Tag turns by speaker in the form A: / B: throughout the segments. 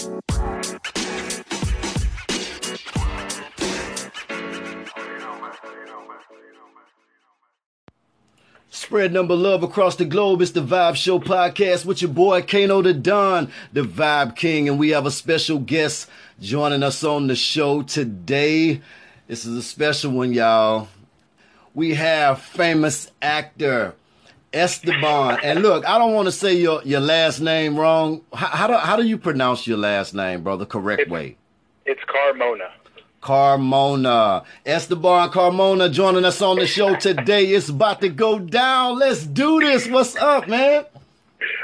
A: Spread number love across the globe. It's the Vibe Show podcast with your boy Kano the Don, the Vibe King, and we have a special guest joining us on the show today. This is a special one, y'all. We have famous actor Esteban. And look, I don't want to say your, your last name wrong. How, how, do, how do you pronounce your last name, brother, correct
B: it's,
A: way?
B: It's Carmona.
A: Carmona. Esteban Carmona joining us on the show today. It's about to go down. Let's do this. What's up, man?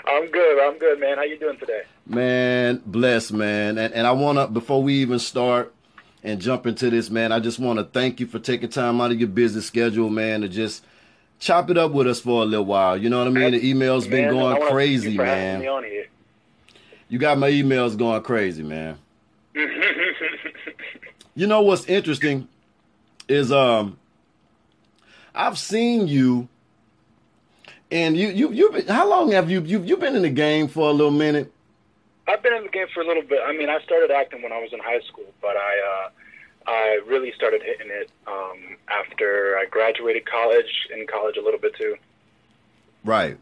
B: I'm good. I'm good, man. How you doing today?
A: Man, bless, man. And and I wanna before we even start and jump into this, man, I just wanna thank you for taking time out of your busy schedule, man, to just chop it up with us for a little while. You know what I mean? The emails been going crazy, man. You got my emails going crazy, man. You know what's interesting is um I've seen you and you you you been, how long have you you you been in the game for a little minute?
B: I've been in the game for a little bit. I mean, I started acting when I was in high school, but I uh I really started hitting it um after I graduated college, in college a little bit too.
A: Right.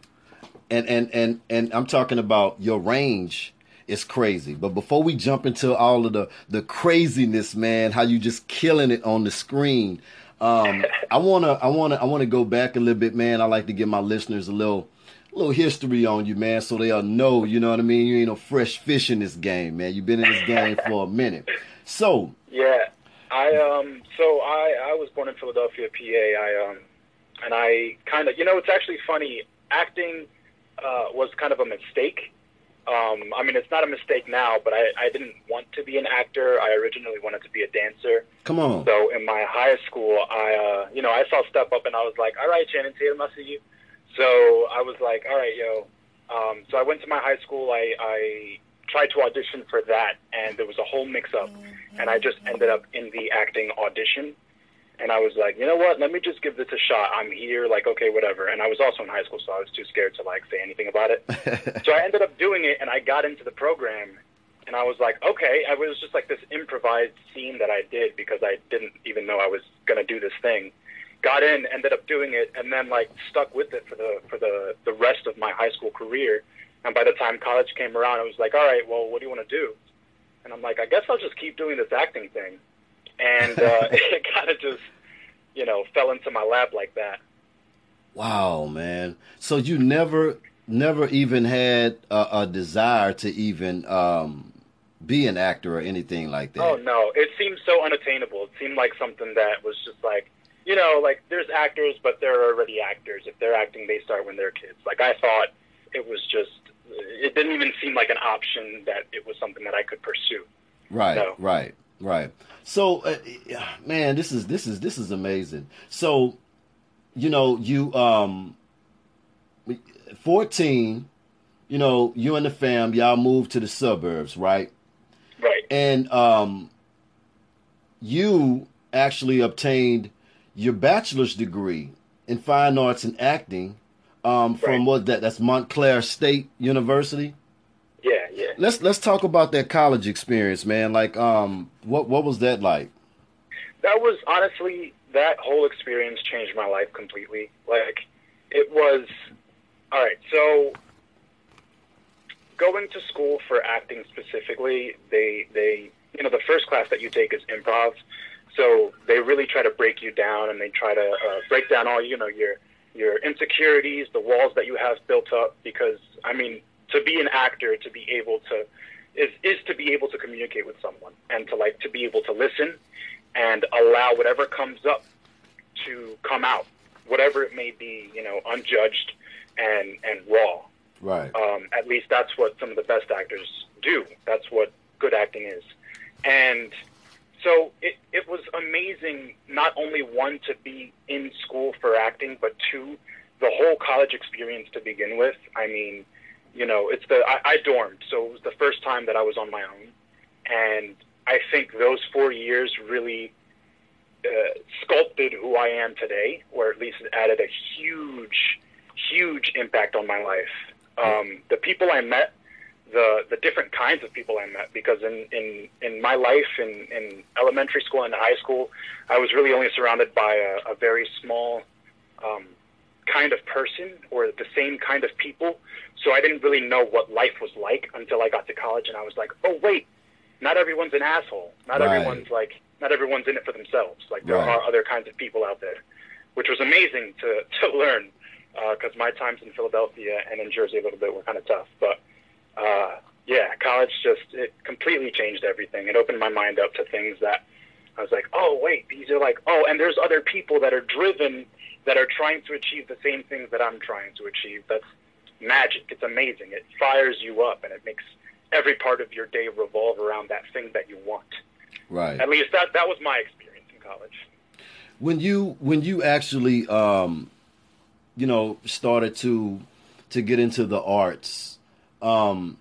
A: And and and and I'm talking about your range is crazy. But before we jump into all of the the craziness, man, how you just killing it on the screen, um, I wanna I wanna I wanna go back a little bit, man. I like to give my listeners a little a little history on you, man, so they'll know. You know what I mean? You ain't no fresh fish in this game, man. You've been in this game for a minute. So
B: yeah, I um so I I was born in Philadelphia, PA. I um and I kind of you know it's actually funny acting uh, was kind of a mistake um, I mean, it's not a mistake now, but I, I didn't want to be an actor. I originally wanted to be a dancer.
A: Come on.
B: So in my high school, I, uh, you know, I saw Step Up and I was like, all right, Channing Tatum, I see you. So I was like, all right, yo. Um, so I went to my high school. I, I tried to audition for that, and there was a whole mix-up, mm-hmm. and I just ended up in the acting audition and I was like, you know what? Let me just give this a shot. I'm here, like, okay, whatever. And I was also in high school, so I was too scared to like say anything about it. so I ended up doing it, and I got into the program, and I was like, okay. I was just like this improvised scene that I did because I didn't even know I was gonna do this thing. Got in, ended up doing it, and then like stuck with it for the for the the rest of my high school career. And by the time college came around, I was like, all right, well, what do you want to do? And I'm like, I guess I'll just keep doing this acting thing and uh, it kind of just you know fell into my lap like that.
A: Wow, man! So you never, never even had a, a desire to even um, be an actor or anything like that.
B: Oh no, it seemed so unattainable. It seemed like something that was just like you know, like there's actors, but they're already actors. If they're acting, they start when they're kids. Like I thought it was just. It didn't even seem like an option that it was something that I could pursue.
A: Right, so, right. Right. So, uh, man, this is this is this is amazing. So, you know, you um, fourteen, you know, you and the fam, y'all moved to the suburbs, right?
B: Right.
A: And um, you actually obtained your bachelor's degree in fine arts and acting um, from right. what that that's Montclair State University.
B: Yeah, yeah.
A: Let's let's talk about that college experience, man. Like, um, what what was that like?
B: That was honestly that whole experience changed my life completely. Like, it was all right. So, going to school for acting specifically, they they you know the first class that you take is improv, so they really try to break you down and they try to uh, break down all you know your your insecurities, the walls that you have built up. Because I mean, to be an actor, to be able to is is to be able to communicate with someone and to like to be able to listen and allow whatever comes up to come out, whatever it may be, you know, unjudged and and raw.
A: Right.
B: Um, at least that's what some of the best actors do. That's what good acting is. And so it, it was amazing not only one to be in school for acting, but two, the whole college experience to begin with. I mean, you know, it's the I, I dormed, so it was the first time that I was on my own, and I think those four years really uh, sculpted who I am today, or at least it added a huge, huge impact on my life. Um, the people I met the the different kinds of people I met because in in in my life in in elementary school and high school, I was really only surrounded by a, a very small um, kind of person or the same kind of people. So I didn't really know what life was like until I got to college, and I was like, oh wait, not everyone's an asshole. Not
A: Right.
B: everyone's like not everyone's in it for themselves. Like there
A: Right.
B: are other kinds of people out there, which was amazing to to learn because my times in Philadelphia and in Jersey a little bit were kind of tough. But uh, yeah, college just it completely changed everything. It opened my mind up to things that I was like, oh wait, these are like oh, and there's other people that are driven that are trying to achieve the same things that I'm trying to achieve. That's magic. It's amazing. It fires you up and it makes every part of your day revolve around that thing that you want.
A: Right.
B: At least that that was my experience in college.
A: when you when you actually um you know started to to get into the arts um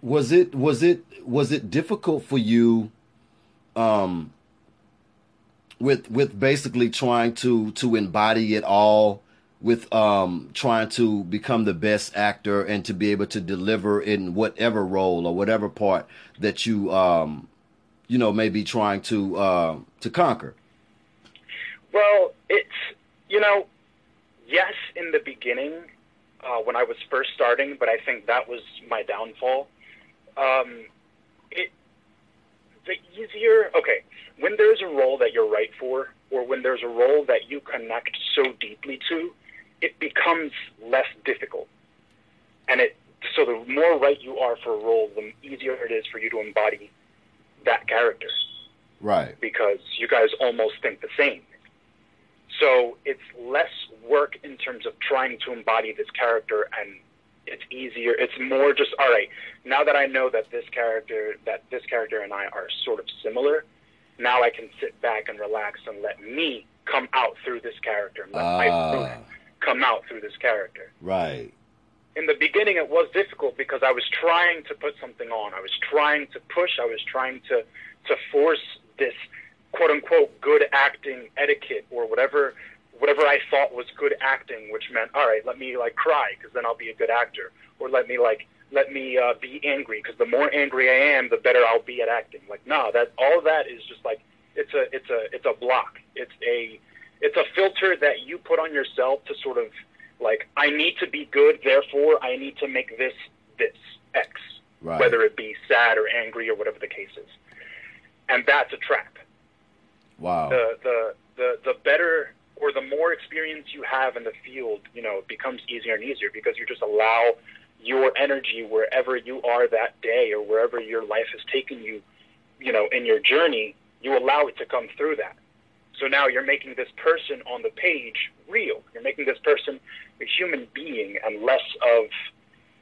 A: was it was it was it difficult for you um with with basically trying to to embody it all with um trying to become the best actor and to be able to deliver in whatever role or whatever part that you um you know may be trying to uh to conquer?
B: Well, it's you know, yes, in the beginning uh, when I was first starting, but I think that was my downfall. Um, it the easier okay when there's a role that you're right for, or when there's a role that you connect so deeply to, it becomes less difficult, and it so the more right you are for a role, the easier it is for you to embody that character
A: right
B: because you guys almost think the same. So it's less work in terms of trying to embody this character, and it's easier. It's more just all right. Now that I know that this character, that this character and I are sort of similar, now I can sit back and relax and let me come out through this character, and let my
A: Ah.
B: come out through this character
A: right
B: in the beginning it was difficult because I was trying to put something on. I was trying to push. I was trying to to force this quote unquote good acting etiquette or whatever whatever I thought was good acting, which meant all right, let me like cry because then I'll be a good actor, or let me like let me uh, be angry because the more angry I am, the better I'll be at acting. Like no, that all of that is just like it's a it's a it's a block. It's a it's a filter that you put on yourself to sort of like I need to be good, therefore I need to make this this X,
A: right
B: whether it be sad or angry or whatever the case is, and that's a trap.
A: Wow
B: The the the the better or the more experience you have in the field, you know, it becomes easier and easier because you just allow your energy wherever you are that day or wherever your life has taken you, you know, in your journey, you allow it to come through that. So now you're making this person on the page real. You're making this person a human being and less of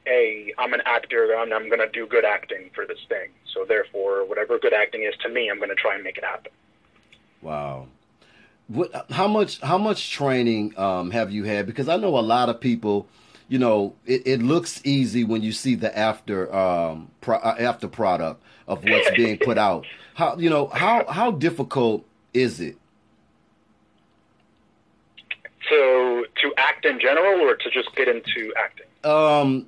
B: a I'm an actor and I'm going to do good acting for this thing. So therefore, whatever good acting is to me, I'm going to try and make it happen.
A: Wow. What, how much how much training um, have you had? Because I know a lot of people, you know, it, it looks easy when you see the after um, pro, uh, after product of what's being put out. How you know how how difficult is it?
B: So to act in general, or to just get into acting?
A: Um,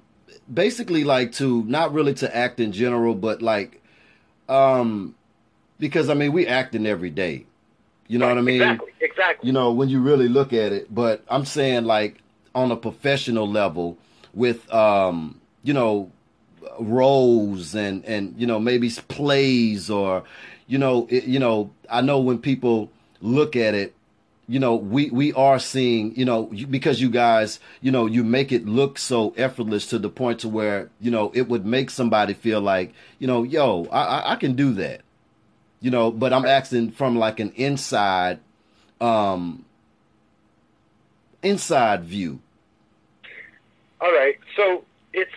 A: basically, like to not really to act in general, but like, um, because I mean we acting every day. You know what I mean?
B: Exactly. Exactly.
A: you know when you really look at it but i'm saying like on a professional level with um you know roles and and you know maybe plays or you know it, you know i know when people look at it you know we we are seeing you know because you guys you know you make it look so effortless to the point to where you know it would make somebody feel like you know yo i i, I can do that you know but i'm asking from like an inside um inside view
B: All right. So it's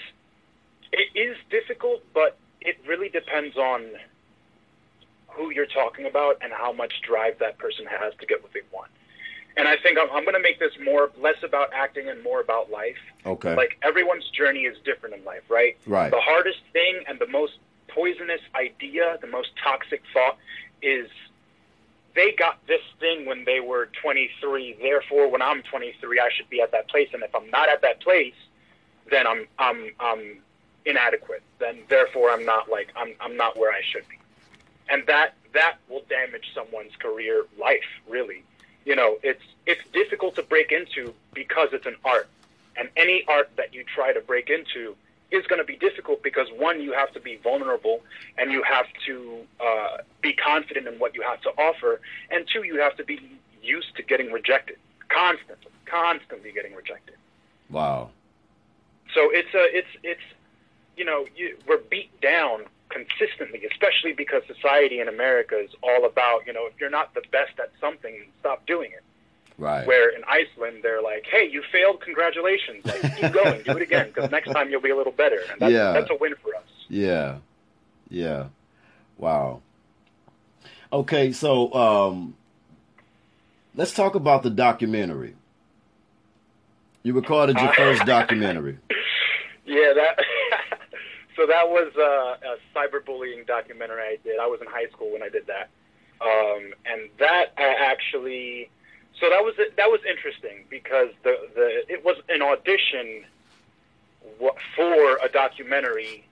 B: it is difficult, but it really depends on who you're talking about and how much drive that person has to get what they want. And I think I'm, I'm going to make this more less about acting and more about life.
A: okay
B: Like everyone's journey is different in life, right?
A: Right.
B: The hardest thing and the most poisonous idea, the most toxic thought is they got this thing when they were 23. Therefore, when I'm 23, I should be at that place. And if I'm not at that place, then I'm I'm I'm inadequate. Then therefore I'm not like I'm I'm not where I should be, and that that will damage someone's career life really. You know, it's it's difficult to break into because it's an art, and any art that you try to break into is going to be difficult because one, you have to be vulnerable and you have to uh, be confident in what you have to offer, and two, you have to be used to getting rejected constantly, constantly getting rejected.
A: Wow.
B: So it's a it's it's you know you, we're beat down consistently, especially because society in America is all about you know if you're not the best at something, stop doing it.
A: Right.
B: Where in Iceland they're like, "Hey, you failed. Congratulations. Like, keep going. Do it again because next time you'll be a little better." And that's,
A: Yeah.
B: that's a win for us.
A: Yeah. Yeah. Wow. Okay, so um let's talk about the documentary. You recorded your first documentary.
B: Yeah, that. so that was uh, a cyberbullying documentary I did. I was in high school when I did that, um, and that I actually. So that was that was interesting because the the it was an audition for a documentary,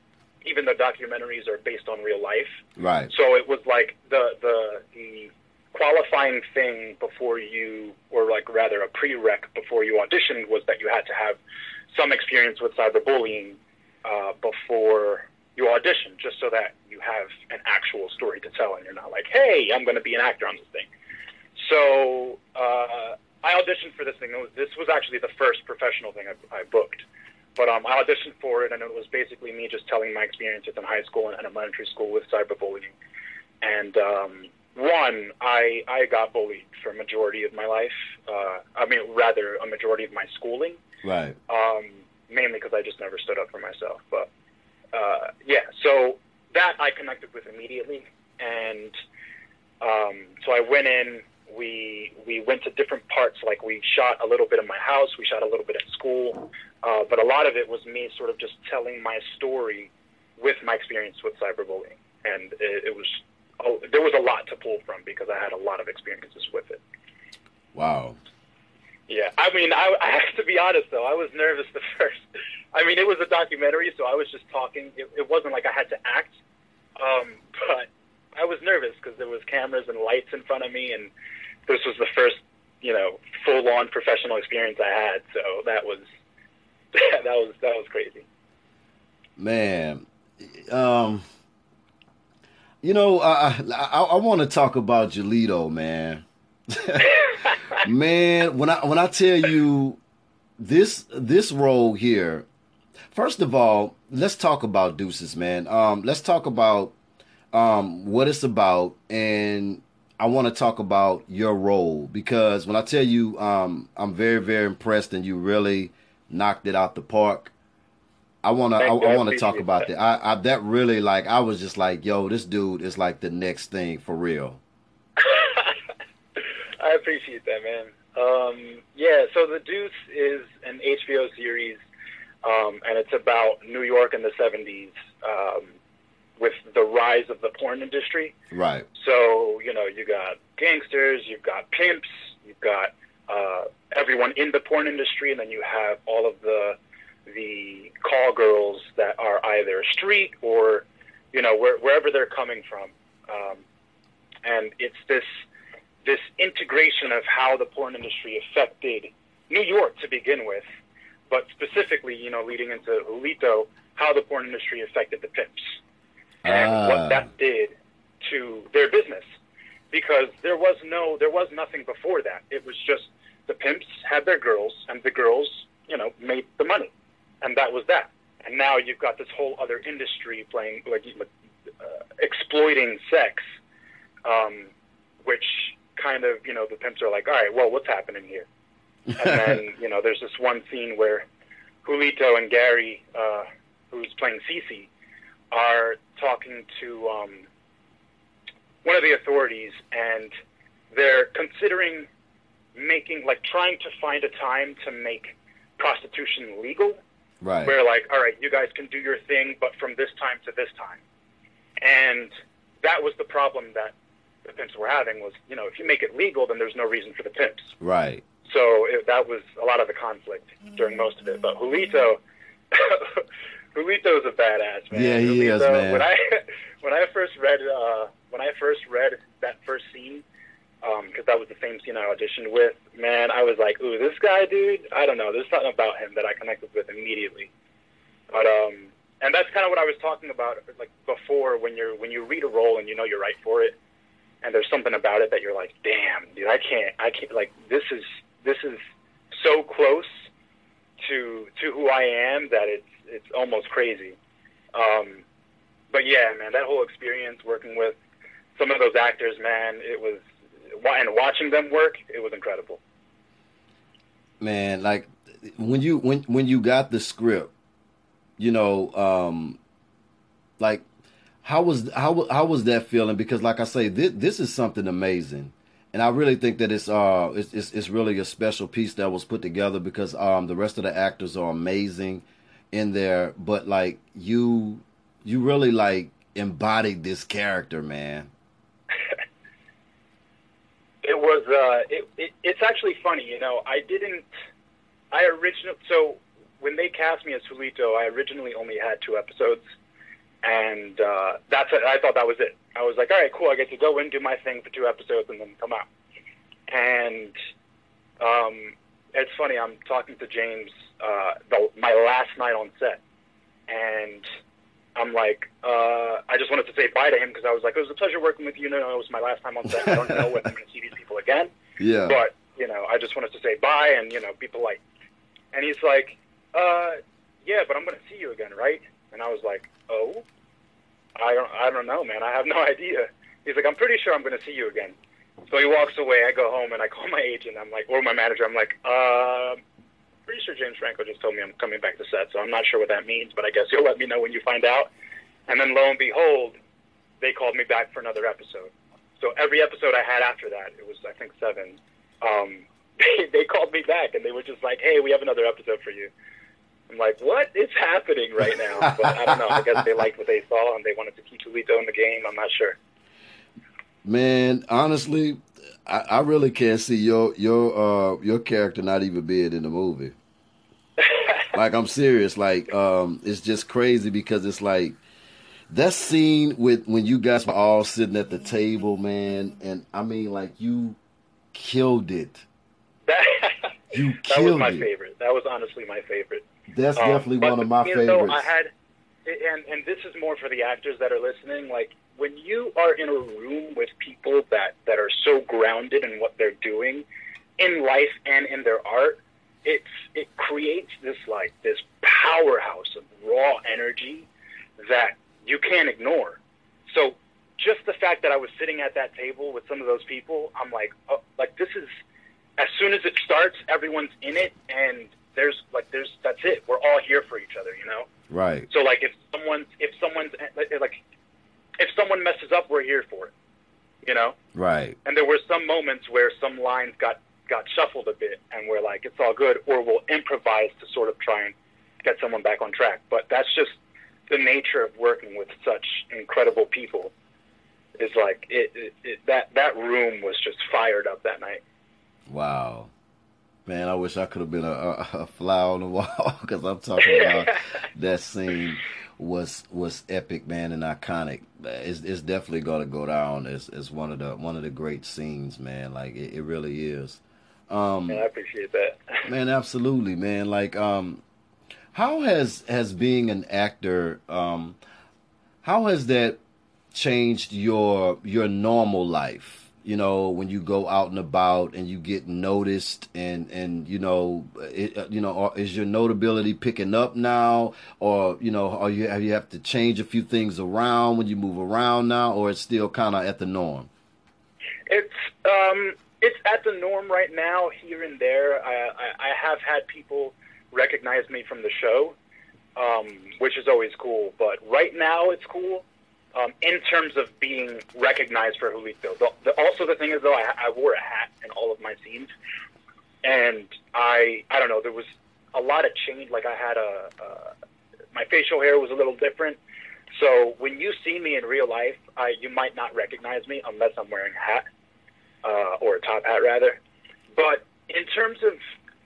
B: even though documentaries are based on real life.
A: Right.
B: So it was like the the the qualifying thing before you, or like rather a prereq before you auditioned, was that you had to have some experience with cyberbullying uh, before you audition, just so that you have an actual story to tell, and you're not like, hey, I'm going to be an actor on this thing. So uh, I auditioned for this thing. This was actually the first professional thing I, I booked. But um, I auditioned for it, and it was basically me just telling my experiences in high school and elementary school with cyberbullying. And um, one, I I got bullied for a majority of my life. Uh, I mean, rather a majority of my schooling,
A: Right.
B: um, mainly because I just never stood up for myself. But uh, yeah, so that I connected with immediately, and um, so I went in. We we went to different parts. Like we shot a little bit in my house. We shot a little bit at school. Uh, but a lot of it was me sort of just telling my story with my experience with cyberbullying, and it, it was oh, there was a lot to pull from because I had a lot of experiences with it.
A: Wow.
B: Yeah, I mean, I, I have to be honest though. I was nervous the first. I mean, it was a documentary, so I was just talking. It, it wasn't like I had to act, um, but I was nervous because there was cameras and lights in front of me, and this was the first, you know, full-on professional experience I had. So that was that was that was crazy.
A: Man, um, you know, I I, I want to talk about Julito, man. man, when I when I tell you this this role here, first of all, let's talk about Deuces, man. Um, let's talk about um what it's about, and I want to talk about your role because when I tell you, um, I'm very very impressed, and you really knocked it out the park. I wanna, I, I
B: I
A: wanna talk about
B: that.
A: that. I, I, that really, like, I was just like, yo, this dude is like the next thing for real.
B: I appreciate that, man. Um, yeah, so The Deuce is an HBO series, um, and it's about New York in the 70s um, with the rise of the porn industry.
A: Right.
B: So, you know, you got gangsters, you've got pimps, you've got uh, everyone in the porn industry, and then you have all of the the call girls that are either street or, you know, where, wherever they're coming from. Um, and it's this this integration of how the porn industry affected New York to begin with, but specifically, you know, leading into Julito, how the porn industry affected the pimps and
A: Ah.
B: what that did to their business. Because there was no, there was nothing before that. It was just the pimps had their girls, and the girls, you know, made the money, and that was that. And now you've got this whole other industry playing, like, uh, exploiting sex, um, which kind of, you know, the pimps are like, all right, well, what's happening here? And then, you know, there's this one scene where Julito and Gary, uh, who's playing Cece, are talking to um, one of the authorities, and they're considering making, like, trying to find a time to make prostitution legal.
A: right.
B: Where, like, all right, you guys can do your thing, but from this time to this time. And that was the problem that the pimps were having was, you know, if you make it legal, then there's no reason for the pimps.
A: Right.
B: So it, that was a lot of the conflict during most of it. But Julito, Julito's a badass man.
A: Yeah, he
B: Julito,
A: is, man.
B: When I when I first read uh, when I first read that first scene, because that was the same scene I auditioned with, man, I was like, ooh, this guy, dude. I don't know. There's something about him that I connected with immediately. But um, and that's kind of what I was talking about, like before, when you're when you read a role and you know you're right for it, and there's something about it that you're like, damn, dude, I can't, I can't, like this is this is so close to to who I am that it's it's almost crazy. Um, but yeah, man, that whole experience working with some of those actors, man, it was and watching them work, it was incredible.
A: Man, like when you when when you got the script, you know, um, like how was how how was that feeling? Because like I say, this this is something amazing and I really think that it's uh it's, it's, it's really a special piece that was put together because um the rest of the actors are amazing in there, but like you you really like embodied this character, man.
B: it was uh it, it it's actually funny, you know. I didn't I originally so when they cast me as Julito, I originally only had two episodes and uh, that's it. I thought that was it. I was like, all right, cool. I get to go in, do my thing for two episodes, and then come out. And um, it's funny. I'm talking to James uh, the, my last night on set, and I'm like, uh, I just wanted to say bye to him because I was like, it was a pleasure working with you. No, no, it was my last time on set. I don't know when I'm going to see these people again.
A: Yeah.
B: But you know, I just wanted to say bye and you know, be polite. And he's like, uh, yeah, but I'm going to see you again, right? And I was like, oh. I don't, I don't know, man. I have no idea. He's like, I'm pretty sure I'm going to see you again. So he walks away. I go home and I call my agent. I'm like, or my manager. I'm like, uh, pretty sure James Franco just told me I'm coming back to set. So I'm not sure what that means, but I guess you'll let me know when you find out. And then lo and behold, they called me back for another episode. So every episode I had after that, it was I think seven. Um, they they called me back and they were just like, "Hey, we have another episode for you." I'm like, what is happening right now? But I don't know. I guess they liked what they saw and they wanted to keep Julito in the game. I'm not sure.
A: Man, honestly, I, I really can't see your your uh your character not even being in the movie. like I'm serious. Like um, it's just crazy because it's like that scene with when you guys were all sitting at the table, man, and I mean like you killed it. you killed
B: that was my
A: it.
B: favorite. That was honestly my favorite.
A: That's
B: Um,
A: definitely one of my favorites.
B: know, I had, and and this is more for the actors that are listening. Like when you are in a room with people that that are so grounded in what they're doing, in life and in their art, it's it creates this like this powerhouse of raw energy that you can't ignore. So just the fact that I was sitting at that table with some of those people, I'm like, oh, like this is as soon as it starts, everyone's in it, and there's like there's that's it. We're all here for each other, you know.
A: right.
B: So like if someone's if someone's like if someone messes up, we're here for it, you know.
A: Right.
B: And there were some moments where some lines got got shuffled a bit, and we're like, it's all good, or we'll improvise to sort of try and get someone back on track. But that's just the nature of working with such incredible people. Is like it, it, it that that room was just fired up that night.
A: Wow. Man, I wish I could have been a, a, a fly on the wall because I'm talking about that scene was was epic, man, and iconic. It's, it's definitely gonna go down as, as one of the one of the great scenes, man. Like it, it really is. Um,
B: I appreciate that.
A: man, absolutely, man. Like, um, how has has being an actor, um, how has that changed your your normal life? You know, when you go out and about and you get noticed, and and you know, it, uh, you know, is your notability picking up now, or you know, are you have you have to change a few things around when you move around now, or it's still kind of at the norm?
B: It's um, it's at the norm right now, here and there. I, I, I have had people recognize me from the show, um, which is always cool. But right now, it's cool um, in terms of being recognized for Julito. The, the, also, the thing is, though, I, I wore a hat in all of my scenes, and I I don't know. There was a lot of change. Like I had a, my facial hair was a little different. So when you see me in real life, I, you might not recognize me unless I'm wearing a hat uh, or a top hat, rather. But in terms of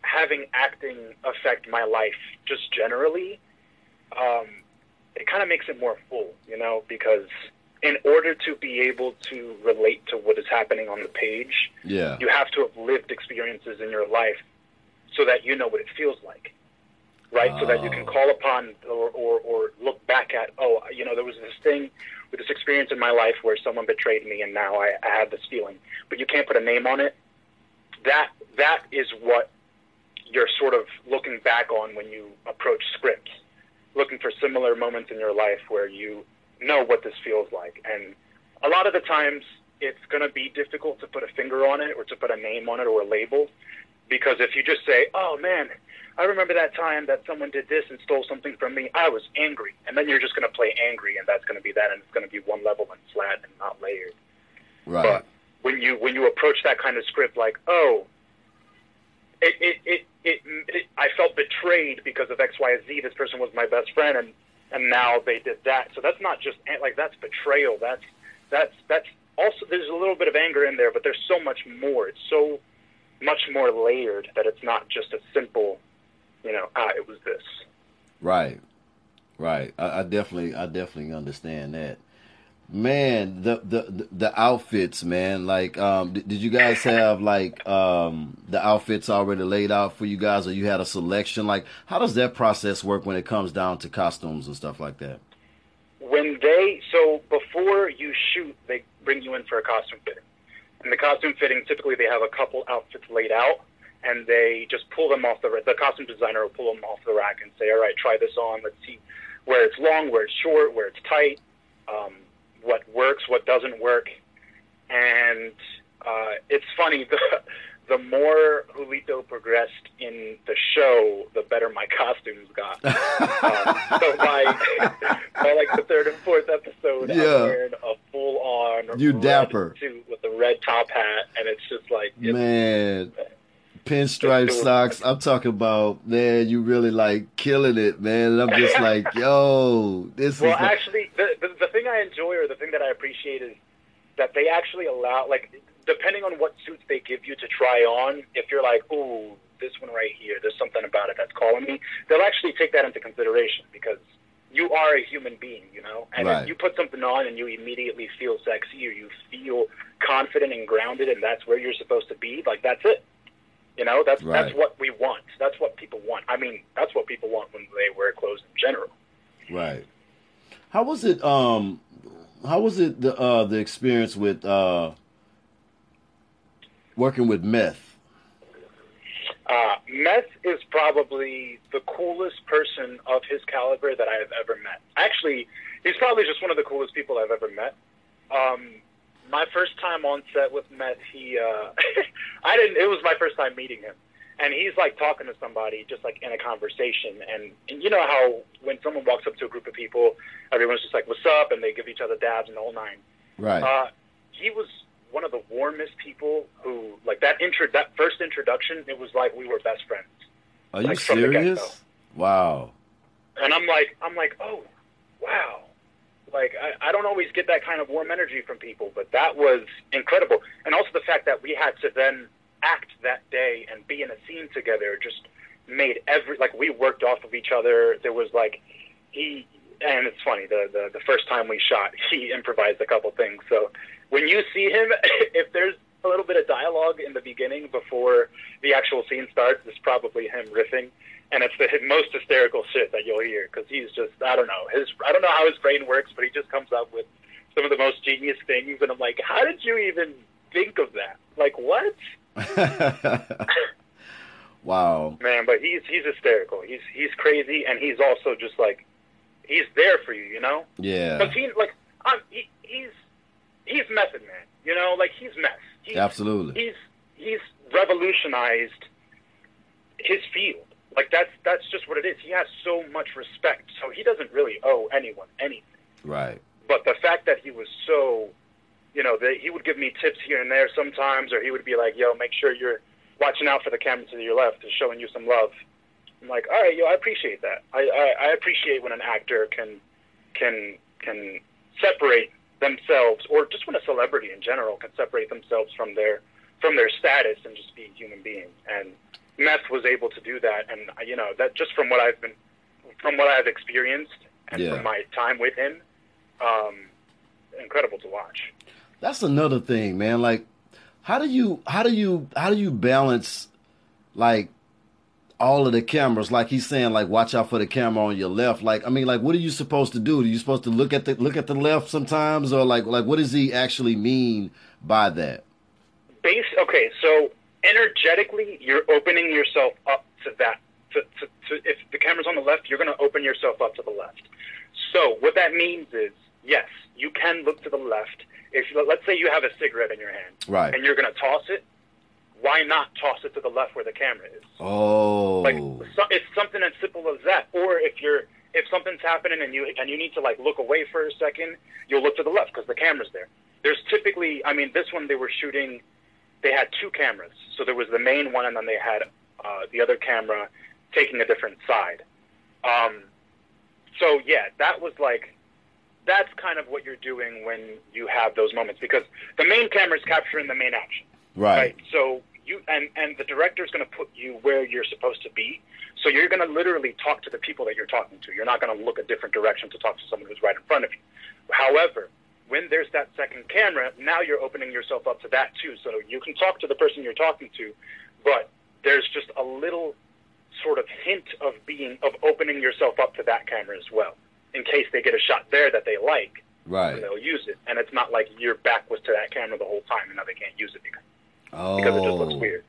B: having acting affect my life just generally, um, it kind of makes it more full, you know, because in order to be able to relate to what is happening on the page,
A: Yeah.
B: you have to have lived experiences in your life so that you know what it feels like right so that you can
A: Oh.
B: call upon or, or, or look back at oh you know there was this thing with this experience in my life where someone betrayed me and now I, I have this feeling but you can't put a name on it that that is what you're sort of looking back on when you approach scripts looking for similar moments in your life where you know what this feels like and a lot of the times it's going to be difficult to put a finger on it or to put a name on it or a label because if you just say, "Oh man, I remember that time that someone did this and stole something from me. I was angry," and then you're just going to play angry, and that's going to be that, and it's going to be one level and flat and not layered.
A: Right.
B: But when you when you approach that kind of script, like, "Oh, it it it, it, it I felt betrayed because of X, Y, Z. This person was my best friend, and and now they did that." So that's not just like that's betrayal. That's that's that's also there's a little bit of anger in there, but there's so much more. It's so much more layered that it's not just a simple, you know, ah, it was this.
A: Right, right. I, I definitely, I definitely understand that. Man, the the the- outfits, man. Like, um, did, did you guys have like um the outfits already laid out for you guys, or you had a selection? Like, how does that process work when it comes down to costumes and stuff like that?
B: When they so before you shoot, they bring you in for a costume fitting. And the costume fitting, typically they have a couple outfits laid out, and they just pull them off the the costume designer will pull them off the rack and say, all right, try this on. Let's see where it's long, where it's short, where it's tight, um, what works, what doesn't work. And uh, it's funny the the more Julito progressed in the show, the better my costumes got. um, so by, by like the third and fourth episode,
A: Yeah.
B: I'm wearing a full on
A: You dapper.
B: suit with a red top hat, and it's just like it's,
A: Man, pinstripe socks. I'm talking about man. You really like killing it, man. And I'm just like, yo, this
B: Well,
A: is. like-
B: actually, the, the the thing I enjoy or the thing that I appreciate is that they actually allow, like, depending on what suits they give you to try on, if you're like, ooh, this one right here, there's something about it that's calling me, they'll actually take that into consideration because you are a human being, you know. And
A: Right.
B: if you put something on and you immediately feel sexy or you feel confident and grounded, and that's where you're supposed to be, like that's it. You know, that's
A: Right.
B: that's what we want. That's what people want. I mean, that's what people want when they wear clothes in general.
A: Right. How was it? Um, how was it the uh the experience with uh working with meth?
B: Uh, Meth is probably the coolest person of his caliber that I have ever met. Actually, he's probably just one of the coolest people I've ever met. Um, my first time on set with Meth, he, uh, I didn't, it was my first time meeting him. And he's like talking to somebody, just like in a conversation. And, and you know how when someone walks up to a group of people, everyone's just like, what's up? And they give each other dabs and the whole nine.
A: Right.
B: Uh, he was one of the warmest people who, like that intro, that first introduction, it was like we were best friends.
A: Are you
B: like, from
A: serious? Wow.
B: And I'm like, I'm like, oh, wow. Like I, I don't always get that kind of warm energy from people, but that was incredible. And also the fact that we had to then act that day and be in a scene together just made every like we worked off of each other. There was like he and it's funny the the, the first time we shot he improvised a couple things. So when you see him, if there's a little bit of dialogue in the beginning before the actual scene starts, it's probably him riffing, and it's the most hysterical shit that you'll hear because he's just I don't know his I don't know how his brain works, but he just comes up with some of the most genius things, and I'm like, how did you even think of that? Like what?
A: wow.
B: man. But he's he's hysterical. He's he's crazy, and he's also just like he's there for you, you know.
A: Yeah.
B: But he like I'm, he, he's he's method man, you know. Like he's Meth. He's,
A: Absolutely.
B: He's he's revolutionized his field. Like that's that's just what it is. He has so much respect, so he doesn't really owe anyone anything.
A: Right.
B: But the fact that he was so, you know, that he would give me tips here and there sometimes, or he would be like, "Yo, make sure you're watching out for the camera to your left, is showing you some love." I'm like, "All right, yo, I appreciate that. I, I I appreciate when an actor can can can separate themselves, or just when a celebrity in general can separate themselves from their from their status and just be a human being." And Meth was able to do that, and you know that just from what I've been from what I've experienced, and
A: Yeah.
B: from my time with him, um, incredible to watch.
A: That's another thing, man. Like, how do you how do you how do you balance like all of the cameras? Like he's saying, like watch out for the camera on your left. Like, I mean, like what are you supposed to do? Are you supposed to look at the look at the left sometimes, or like like what does he actually mean by that?
B: Base. Okay, so energetically, you're opening yourself up to that. To, to, to if the camera's on the left, you're going to open yourself up to the left. So what that means is, yes, you can look to the left. If let's say you have a cigarette in your hand
A: Right.
B: and you're going to toss it, why not toss it to the left where the camera is?
A: Oh,
B: Like so, it's something as simple as that. Or if you're if something's happening and you and you need to like look away for a second, you'll look to the left because the camera's there. There's typically, I mean, this one they were shooting. They had two cameras, so there was the main one, and then they had uh, the other camera taking a different side. Um, so yeah, that was like that's kind of what you're doing when you have those moments because the main camera is capturing the main action.
A: Right.
B: so you and and the director is going to put you where you're supposed to be. So you're going to literally talk to the people that you're talking to. You're not going to look a different direction to talk to someone who's right in front of you. However when there's that second camera now you're opening yourself up to that too so you can talk to the person you're talking to but there's just a little sort of hint of being of opening yourself up to that camera as well in case they get a shot there that they like
A: Right.
B: and they'll use it and it's not like your back was to that camera the whole time and now they can't use it because
A: Oh,
B: because it just looks weird.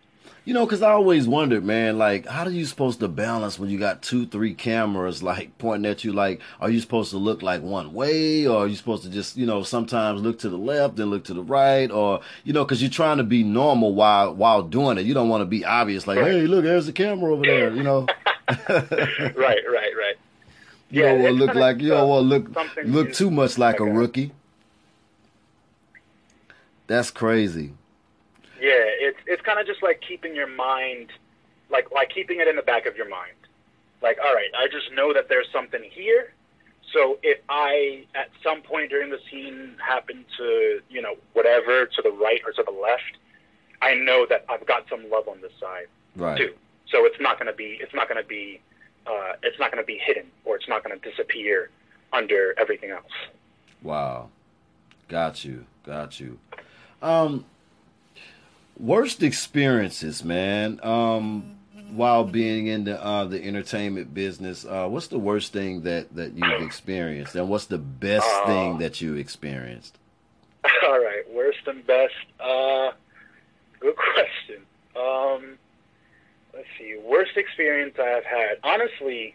A: You know, because I always wondered, man, like, how are you supposed to balance when you got two, three cameras, like, pointing at you? Like, are you supposed to look like one way, or are you supposed to just, you know, sometimes look to the left, then look to the right, or, you know, because you're trying to be normal while while doing it. You don't want to be obvious, like, hey, look, there's the camera over there, you know.
B: right, right, right.
A: You
B: Yeah,
A: don't want to look like you don't want to look look too much like a rookie. That's crazy.
B: Yeah, it's it's kind of just like keeping your mind, like like keeping it in the back of your mind. Like, all right, I just know that there's something here. So if I at some point during the scene happen to, you know, whatever to the right or to the left, I know that I've got some love on this side
A: Right.
B: too. So it's not going to be it's not going to be uh, it's not going to be hidden or it's not going to disappear under everything else.
A: Wow. Got you. Got you. Um worst experiences, man. Um while being in the uh the entertainment business, uh what's the worst thing that that you've experienced and what's the best
B: Uh,
A: thing that you experienced?
B: All right, worst and best. Uh, good question. Um, let's see. Worst experience I have had. Honestly,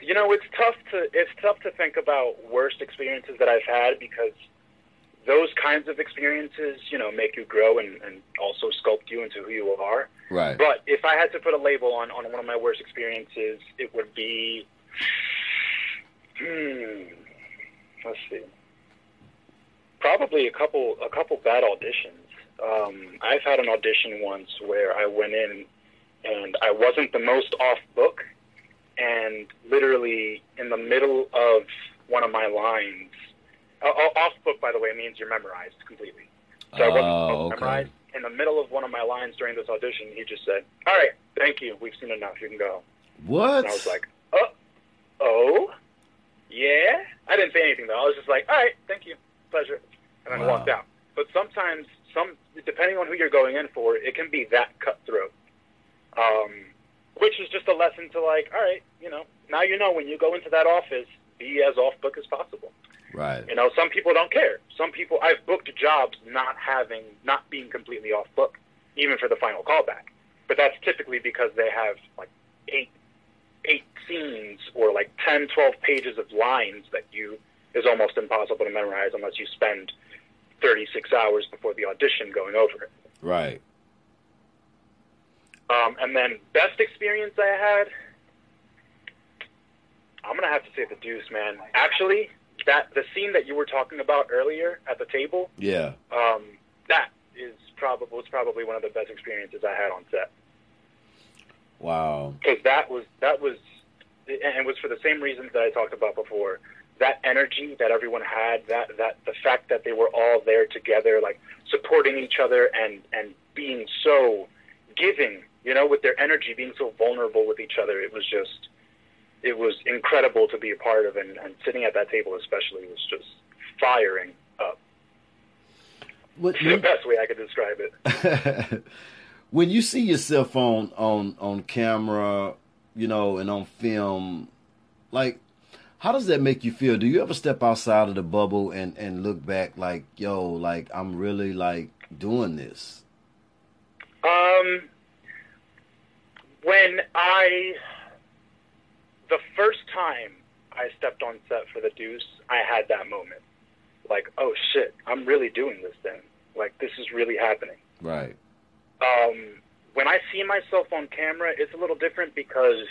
B: you know, it's tough to it's tough to think about worst experiences that I've had because those kinds of experiences, you know, make you grow and, and also sculpt you into who you are.
A: Right.
B: But if I had to put a label on, on one of my worst experiences, it would be. Hmm. Let's see. Probably a couple a couple bad auditions. Um, I've had an audition once where I went in and I wasn't the most off book, and literally in the middle of one of my lines, off book by the way means you're memorized completely. So I wasn't
A: Oh, okay.
B: memorize. In the middle of one of my lines during this audition, he just said, "All right, thank you. We've seen enough. You can go."
A: What?
B: And I was like, "Oh, oh, yeah." I didn't say anything though. I was just like, "All right, thank you, pleasure," and then
A: Wow.
B: walked out. But sometimes, some depending on who you're going in for, it can be that cutthroat. Um, which is just a lesson to like, all right, you know, now you know when you go into that office, be as off book as possible.
A: Right.
B: You know, some people don't care. Some people I've booked jobs not having not being completely off book, even for the final callback. But that's typically because they have like eight eight scenes or like 10, 12 pages of lines that you is almost impossible to memorize unless you spend 36 hours before the audition going over it.
A: Right.
B: Um, and then best experience I had, I'm gonna have to say the Deuce, man. Actually, that the scene that you were talking about earlier at the table,
A: Yeah.
B: um, that is probably was probably one of the best experiences I had on set
A: Wow.
B: because that was that was and it was for the same reasons that I talked about before. That energy that everyone had, that that the fact that they were all there together, like supporting each other and and being so giving, you know, with their energy, being so vulnerable with each other. It was just it was incredible to be a part of, and, and sitting at that table especially was just firing up.
A: What,
B: the best way I could describe
A: it. when you see yourself on on on camera, you know, and on film, like how does that make you feel? Do you ever step outside of the bubble and and look back like, yo, like I'm really like doing this?
B: Um when I the first time I stepped on set for the Deuce, I had that moment. Like, oh shit, I'm really doing this thing. Like, this is really happening.
A: Right.
B: Um, when I see myself on camera, it's a little different because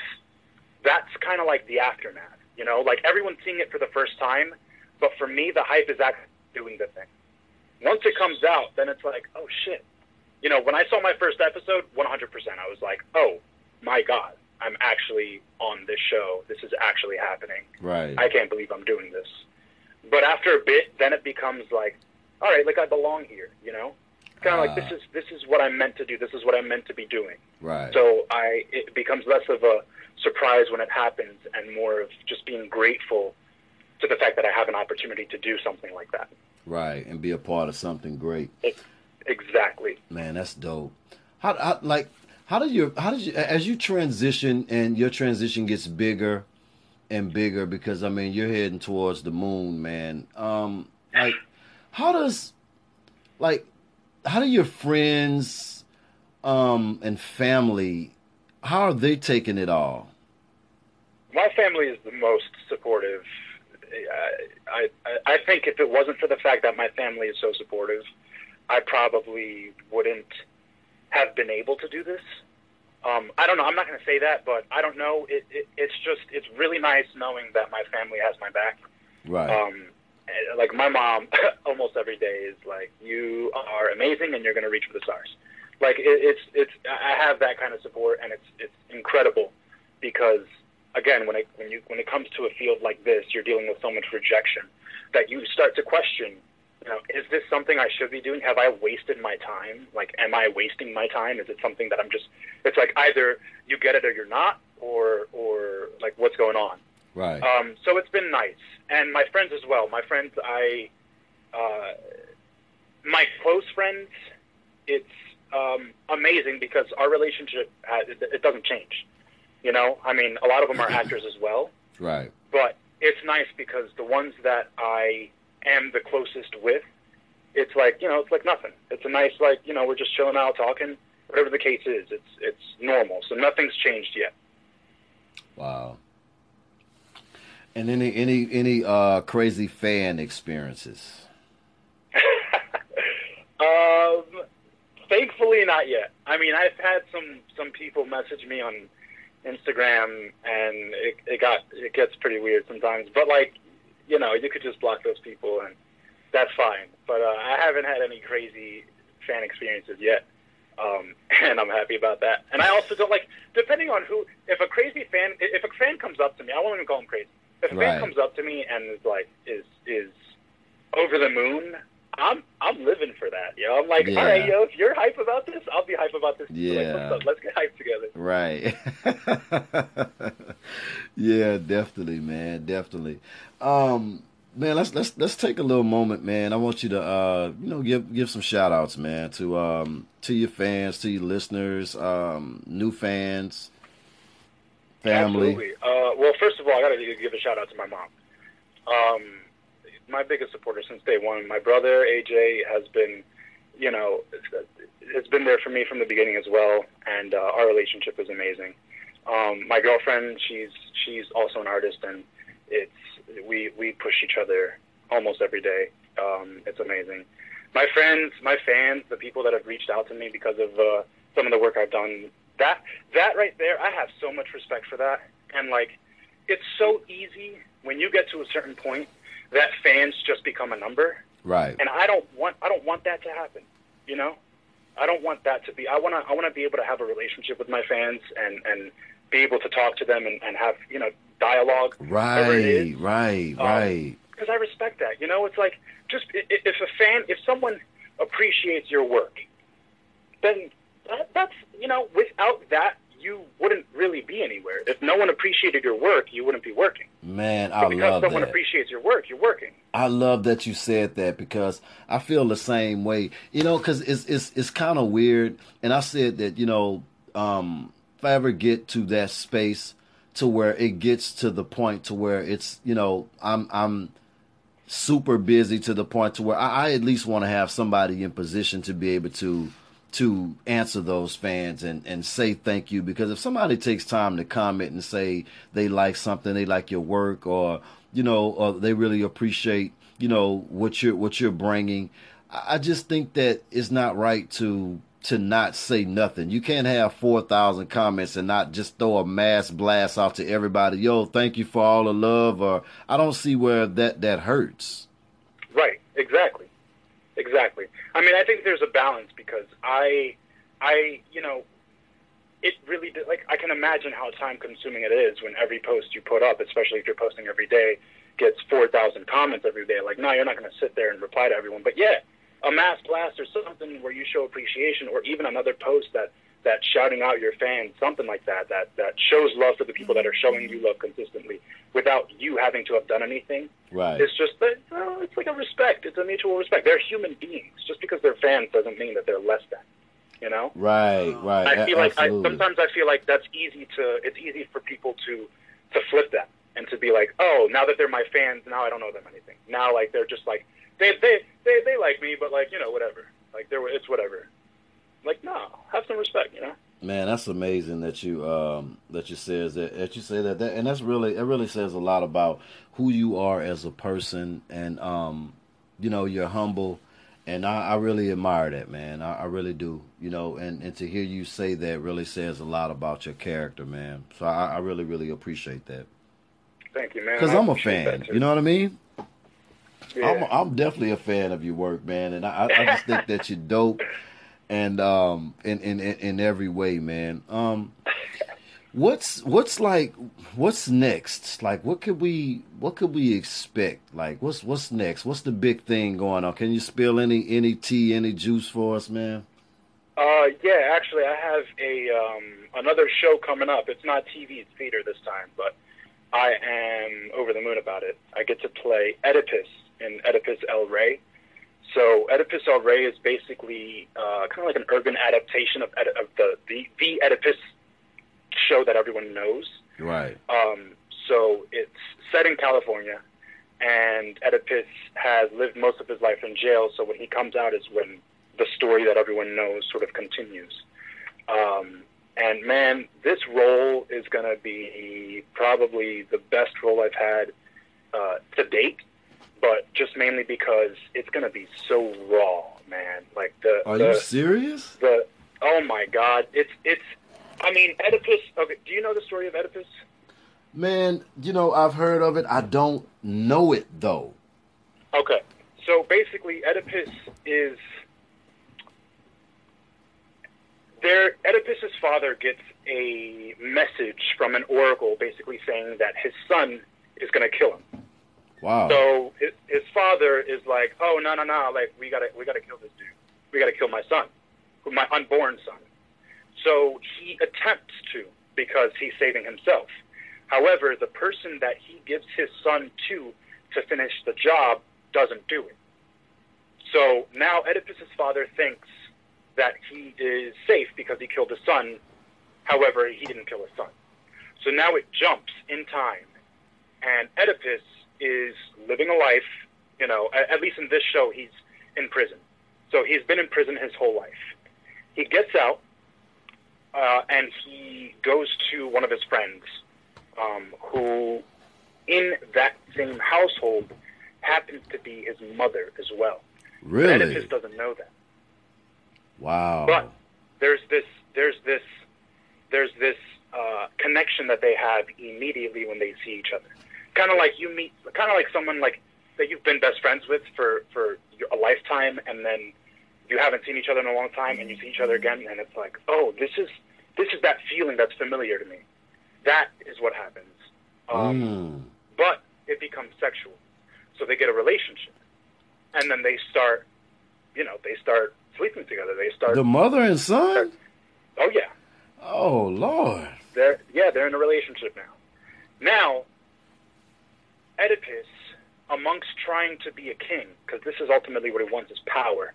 B: that's kind of like the aftermath. You know, like everyone's seeing it for the first time, but for me, the hype is actually doing the thing. Once it comes out, then it's like, oh shit. You know, when I saw my first episode, 100%, I was like, oh my god, I'm actually on this show. This is actually happening.
A: Right.
B: I can't believe I'm doing this. But after a bit, then it becomes like, all right, like I belong here. You know, kind of uh, like this ah. is this is what I'm meant to do. This is what I'm meant to be doing.
A: Right.
B: So I it becomes less of a surprise when it happens, and more of just being grateful to the fact that I have an opportunity to do something like that.
A: Right, and be a part of something great.
B: It, exactly.
A: Man, that's dope. How, how like how did you how did you as you transition and your transition gets bigger and bigger because I mean you're heading towards the moon, man. Um like how does like how do your friends um and family how are they taking it all?
B: My family is the most supportive. I, I I think if it wasn't for the fact that my family is so supportive, I probably wouldn't have been able to do this. Um, I don't know. I'm not going to say that, but I don't know. It, it, it's just it's really nice knowing that my family has my back.
A: Right.
B: Um, like my mom, almost every day is like, "You are amazing, and you're going to reach for the stars." Like it, it's it's I have that kind of support, and it's it's incredible because again, when it when you when it comes to a field like this, you're dealing with so much rejection that you start to question you know, is this something I should be doing? Have I wasted my time? Like, am I wasting my time? Is it something that I'm just? It's like either you get it or you're not, or or like what's going on.
A: Right.
B: Um, so it's been nice, and my friends as well. My friends, I, uh, my close friends, it's um, amazing because our relationship it, it doesn't change. You know, I mean, a lot of them are actors as well.
A: Right.
B: But it's nice because the ones that I am the closest with, it's like you know, it's like nothing. It's a nice like you know, we're just chilling out talking. Whatever the case is, it's it's normal. So nothing's changed yet.
A: Wow. And any any any uh, crazy fan experiences?
B: um, thankfully not yet. I mean, I've had some some people message me on Instagram, and it, it got it gets pretty weird sometimes. But like, you know, you could just block those people, and that's fine. But uh, I haven't had any crazy fan experiences yet, um, and I'm happy about that. And I also don't like, depending on who, if a crazy fan, if a fan comes up to me, I won't even call him crazy. If a right. fan comes up to me and is like, is is over the moon, I'm I'm living for that, yo. I'm like, yeah. all right, yo, if you're hype about this, I'll be hype about this.
A: Yeah,
B: like, Let's get hype together.
A: Right. yeah, definitely, man, definitely. Um, man, let's let's let's take a little moment, man. I want you to uh, you know, give give some shout outs, man, to um to your fans, to your listeners, um, new fans, family.
B: Absolutely. Uh, well, first of all, I got to give a shout out to my mom. Um, my biggest supporter since day one. My brother AJ has been, you know, has been there for me from the beginning as well, and uh, our relationship is amazing. Um, my girlfriend, she's she's also an artist, and it's we we push each other almost every day. Um, it's amazing. My friends, my fans, the people that have reached out to me because of uh, some of the work I've done. That that right there, I have so much respect for that. And like, it's so easy when you get to a certain point that fans just become a number.
A: Right.
B: And I don't want I don't want that to happen. You know, I don't want that to be. I want to I want to be able to have a relationship with my fans and and be able to talk to them and, and have you know dialogue.
A: Right, right, um, right.
B: Because I respect that. You know, it's like just if a fan, if someone appreciates your work, then that, that's you know, without that, you wouldn't really be anywhere. If no one appreciated your work, you wouldn't be working.
A: Man, I
B: But because
A: love
B: someone
A: that.
B: appreciates your work, you're working.
A: I love that you said that because I feel the same way. You know, because it's it's it's kind of weird. And I said that you know, um, if I ever get to that space to where it gets to the point to where it's you know I'm I'm super busy to the point to where I, I at least want to have somebody in position to be able to to answer those fans and and say thank you because if somebody takes time to comment and say they like something they like your work or you know or they really appreciate you know what you're what you're bringing I just think that it's not right to to not say nothing. You can't have 4,000 comments and not just throw a mass blast out to everybody. Yo, thank you for all the love. Or I don't see where that, that hurts.
B: Right. Exactly. Exactly. I mean, I think there's a balance because I, I, you know, it really like I can imagine how time consuming it is when every post you put up, especially if you're posting every day, gets four thousand comments every day. Like, no, you're not going to sit there and reply to everyone. But yeah, a mass blast or something where you show appreciation, or even another post that that shouting out your fans, something like that, that that shows love to the people that are showing you love consistently without you having to have done anything.
A: Right.
B: It's just that well, it's like a respect. It's a mutual respect. They're human beings. Just because they're fans doesn't mean that they're less than. You know.
A: Right, right.
B: I feel like I, sometimes I feel like that's easy to. It's easy for people to to flip that and to be like, oh, now that they're my fans, now I don't know them anything. Now like they're just like they they they they like me, but like you know whatever. Like they're it's whatever. Like no, have some respect. You know.
A: Man, that's amazing that you um that you says that that you say that, that and that's really it really says a lot about who you are as a person and um you know you're humble and I, I really admire that man I, I really do you know and and to hear you say that really says a lot about your character man so I, I really really appreciate that
B: Thank you, man.
A: because I'm a fan you know what I mean
B: Yeah.
A: I'm I'm definitely a fan of your work, man, and I, I just think that you're dope, and um, in in in every way, man. Um, what's what's like what's next? Like, what could we what could we expect? Like, what's what's next? What's the big thing going on? Can you spill any any tea, any juice for us, man?
B: Uh, yeah, actually, I have a um, another show coming up. It's not TV; it's theater this time, but I am over the moon about it. I get to play Oedipus in Oedipus El Rey. So Oedipus El Rey is basically uh, kind of like an urban adaptation of, of the, the the Oedipus show that everyone knows.
A: Right.
B: Um, so it's set in California, and Oedipus has lived most of his life in jail. So when he comes out is when the story that everyone knows sort of continues. Um, and man, this role is going to be probably the best role I've had uh, to date, but just mainly because it's going to be so raw, man. Like the
A: Are
B: the,
A: you serious?
B: the oh my god, it's it's. I mean, Oedipus. Okay, do you know the story of Oedipus?
A: Man, you know I've heard of it. I don't know it though.
B: Okay. So basically, Oedipus is there. Oedipus's father gets a message from an oracle, basically saying that his son is going to kill him.
A: Wow.
B: So his, his father is like, "Oh no, no, no! Like we gotta, we gotta kill this dude. We gotta kill my son, my unborn son." So he attempts to because he's saving himself. However, the person that he gives his son to to finish the job doesn't do it. So now Oedipus's father thinks that he is safe because he killed his son. However, he didn't kill his son. So now it jumps in time, and Oedipus is living a life. You know, at, at least in this show, he's in prison. So he's been in prison his whole life. He gets out, uh, and he goes to one of his friends, um, who, in that same household, happens to be his mother as well.
A: really?
B: Oedipus doesn't know that.
A: Wow.
B: But there's this there's this there's this uh, connection that they have immediately when they see each other. Kind of like you meet, kind of like someone like that you've been best friends with for for your, a lifetime, and then you haven't seen each other in a long time, and you see each other again, and it's like, oh, this is this is that feeling that's familiar to me. That is what happens. Um,
A: Mm.
B: but it becomes sexual. So they get a relationship, and then they start, you know, they start sleeping together. They start.
A: The mother and son?
B: oh yeah,
A: Oh Lord.
B: They're yeah, they're in a relationship now. Now, Oedipus, amongst trying to be a king, because this is ultimately what he wants is power,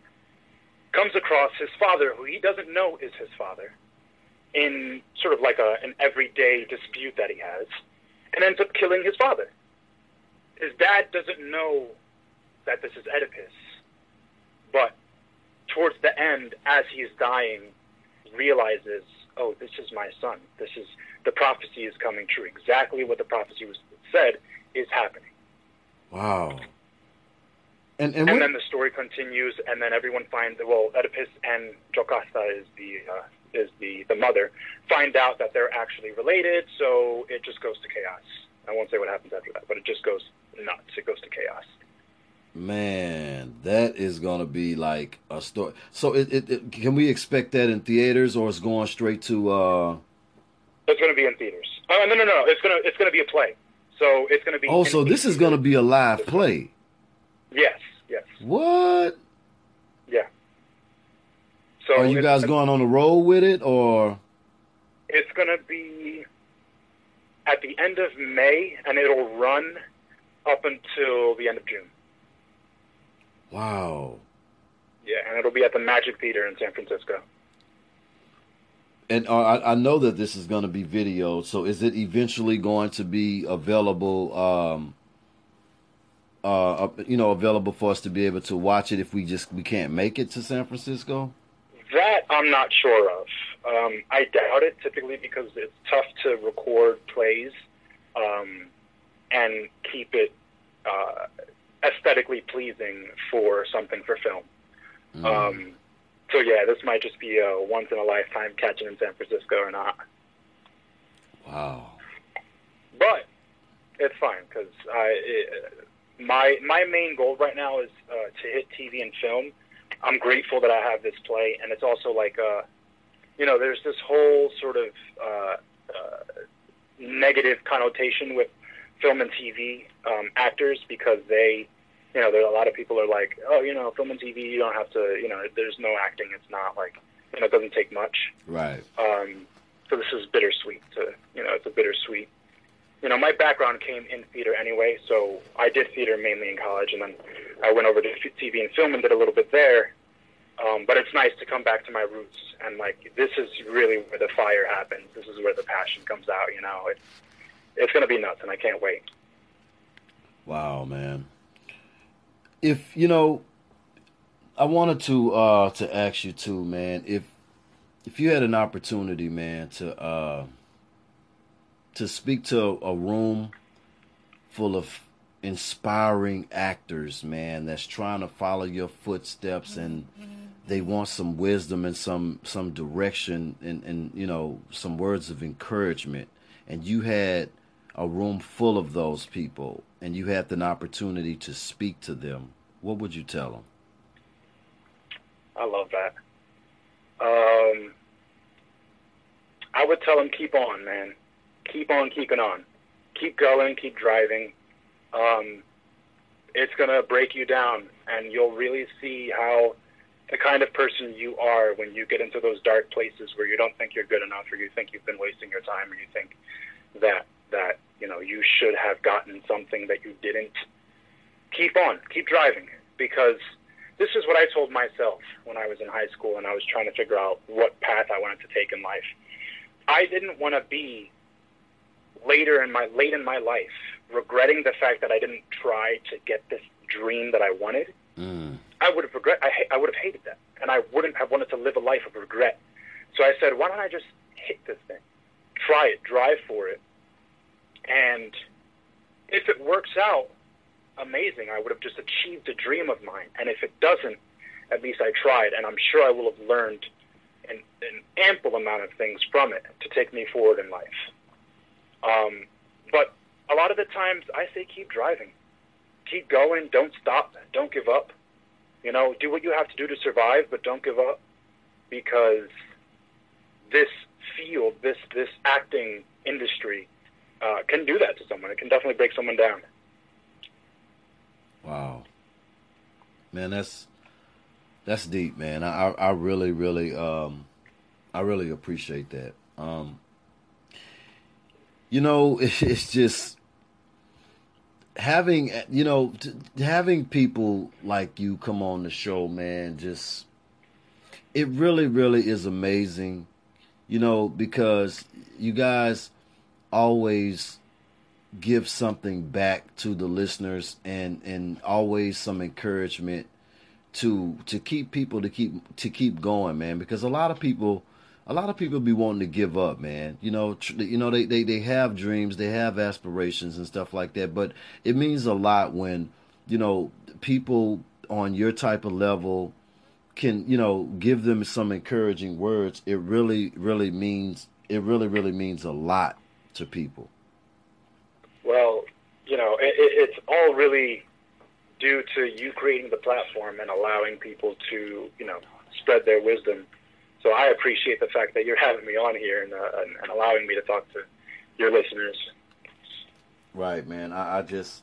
B: comes across his father, who he doesn't know is his father, in sort of like a, an everyday dispute that he has, and ends up killing his father. His dad doesn't know that this is Oedipus, but towards the end, as he's dying, realizes, oh, this is my son. This is the prophecy is coming true. Exactly what the prophecy was said is happening.
A: Wow.
B: And and, and then the story continues, and then everyone finds well, Oedipus and Jocasta is the uh, is the the mother find out that they're actually related. So it just goes to chaos. I won't say what happens after that, but it just goes nuts. It goes to chaos.
A: Man, that is gonna be like a story. So, it, it, it, can we expect that in theaters, or it's going straight to? uh
B: It's gonna be in theaters. Oh no, no, no! It's gonna it's gonna be a play. So it's gonna be.
A: Oh, so this is gonna be a live play.
B: Yes. Yes.
A: What?
B: Yeah.
A: So are you guys going on the road with it, or?
B: It's gonna be at the end of May, and it'll run up until the end of June.
A: Wow.
B: Yeah, and it'll be at the Magic Theater in San Francisco.
A: And uh, I, I, know that this is going to be video. So is it eventually going to be available? Um, uh, you know, available for us to be able to watch it if we just we can't make it to San Francisco?
B: That I'm not sure of. Um, I doubt it, typically because it's tough to record plays um, and keep it uh, aesthetically pleasing for something for film. Mm. Um, so yeah, this might just be a once in a lifetime catching in San Francisco or not.
A: Wow.
B: But it's fine because my my main goal right now is uh, to hit TV and film. I'm grateful that I have this play, and it's also like uh, you know, there's this whole sort of uh, uh, negative connotation with film and TV um, actors because they, you know, there a lot of people are like, oh, you know, film and TV, you don't have to, you know, there's no acting. It's not like, you know, it doesn't take much.
A: Right.
B: Um, so this is bittersweet. To you know, it's a bittersweet. You know, my background came in theater anyway, so I did theater mainly in college, and then I went over to TV and film and did a little bit there. Um, but it's nice to come back to my roots and like this is really where the fire happens. This is where the passion comes out. You know, it's it's gonna be nuts, and I can't wait.
A: Wow, man. If you know, I wanted to uh to ask you too, man. If if you had an opportunity, man, to uh to speak to a room full of inspiring actors, man, that's trying to follow your footsteps and they want some wisdom and some some direction and, and you know some words of encouragement and you had a room full of those people and you had an opportunity to speak to them what would you tell them?
B: I love that. Um, i would tell them keep on man. Keep on keeping on. Keep going keep driving. Um, it's going to break you down, and you'll really see how the kind of person you are when you get into those dark places where you don't think you're good enough, or you think you've been wasting your time, or you think that that you know you should have gotten something that you didn't. Keep on, keep driving, because this is what I told myself when I was in high school and I was trying to figure out what path I wanted to take in life. I didn't want to be later in my late in my life regretting the fact that I didn't try to get this dream that I wanted, mm. I would have regret. I, I would have hated that, and I wouldn't have wanted to live a life of regret. So I said, why don't I just hit this thing, try it, drive for it, and if it works out, amazing. I would have just achieved a dream of mine, and if it doesn't, at least I tried, and I'm sure I will have learned an, an ample amount of things from it to take me forward in life. Um, but a lot of the times I say keep driving. Keep going, don't stop, don't give up. You know, do what you have to do to survive, but don't give up because this field, this this acting industry uh, can do that to someone. It can definitely break someone down.
A: Wow. Man, that's that's deep, man. I I really really um I really appreciate that. Um, you know, it's just having you know having people like you come on the show, man. Just it really, really is amazing. You know, because you guys always give something back to the listeners and and always some encouragement to to keep people to keep to keep going man because a lot of people a lot of people be wanting to give up man. You know tr- you know they, they they have dreams they have aspirations and stuff like that but it means a lot when you know people on your type of level can you know give them some encouraging words. It really really means it really really means a lot to people
B: well, you know, it, it's all really due to you creating the platform and allowing people to, you know, spread their wisdom. So I appreciate the fact that you're having me on here and, uh, and, allowing me to talk to your listeners.
A: Right, man. I, I just,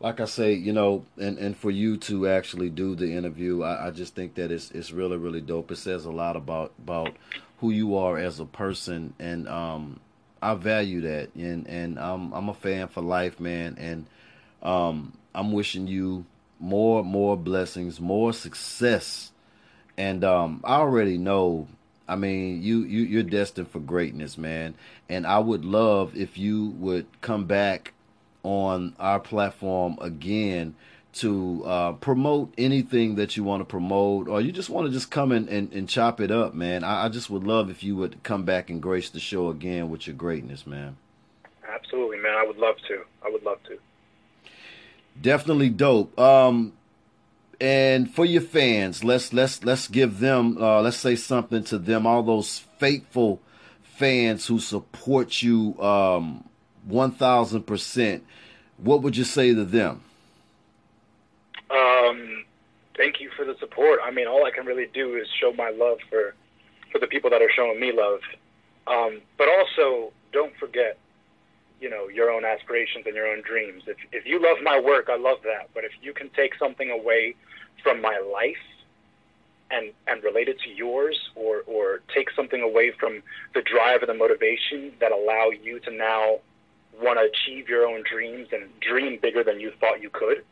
A: like I say, you know, and, and for you to actually do the interview, I, I just think that it's it's really really dope. It says a lot about about who you are as a person, and um, I value that, and and I'm I'm a fan for life, man, and um, I'm wishing you more more blessings, more success, and um, I already know. I mean, you you you're destined for greatness, man, and I would love if you would come back on our platform again to uh, promote anything that you want to promote, or you just want to just come in and, and chop it up, man. I, I, just would love if you would come back and grace the show again with your greatness, man.
B: Absolutely, man. I would love to. I would love to.
A: Definitely dope. Um, and for your fans, let's let's let's give them uh, let's say something to them. All those faithful fans who support you um, one thousand percent. What would you say to them?
B: Um, thank you for the support. I mean, all I can really do is show my love for for the people that are showing me love. Um, but also, don't forget, you know, your own aspirations and your own dreams. If if you love my work, I love that. But if you can take something away from my life and and relate it to yours, or or take something away from the drive and the motivation that allow you to now want to achieve your own dreams and dream bigger than you thought you could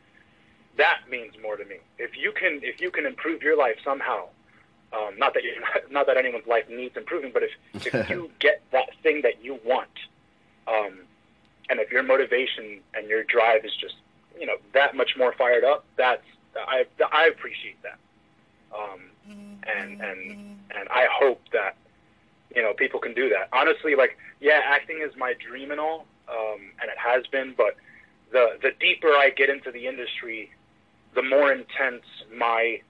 B: that means more to me. If you can if you can improve your life somehow, um, not that you not that anyone's life needs improving, but if if you get that thing that you want, um, and if your motivation and your drive is just you know that much more fired up, that's I I appreciate that, um, and and and I hope that you know people can do that. Honestly, like yeah, acting is my dream and all, um, and it has been, but the the deeper I get into the industry, the more intense my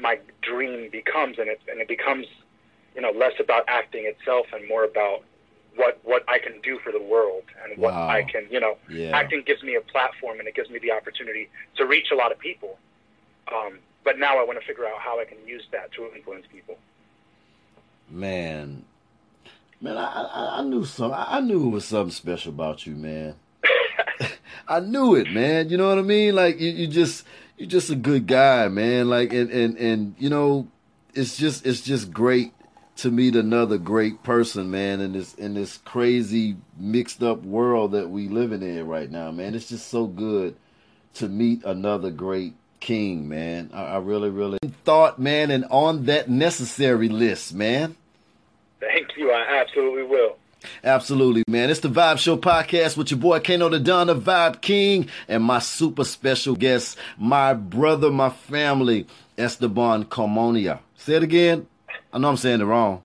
B: my dream becomes, and it and it becomes, you know, less about acting itself and more about what what I can do for the world and what wow. I can, you know, yeah. acting gives me a platform and it gives me the opportunity to reach a lot of people. Um, but now I want to figure out how I can use that to influence people.
A: Man, man, I, I, I knew some. I knew it was something special about you, man. I knew it, man. You know what I mean? Like you, you just you're just a good guy, man. Like and and and you know, it's just it's just great to meet another great person, man, in this in this crazy mixed up world that we living in right now, man. It's just so good to meet another great king, man. I, I really, really thought, man, and on that necessary list, man.
B: Thank you. I absolutely will.
A: Absolutely, man. It's the Vibe Show podcast with your boy Kano the Don, the Vibe King, and my super special guest, my brother, my family, Esteban Carmonia. Say it again. I know I'm saying it wrong.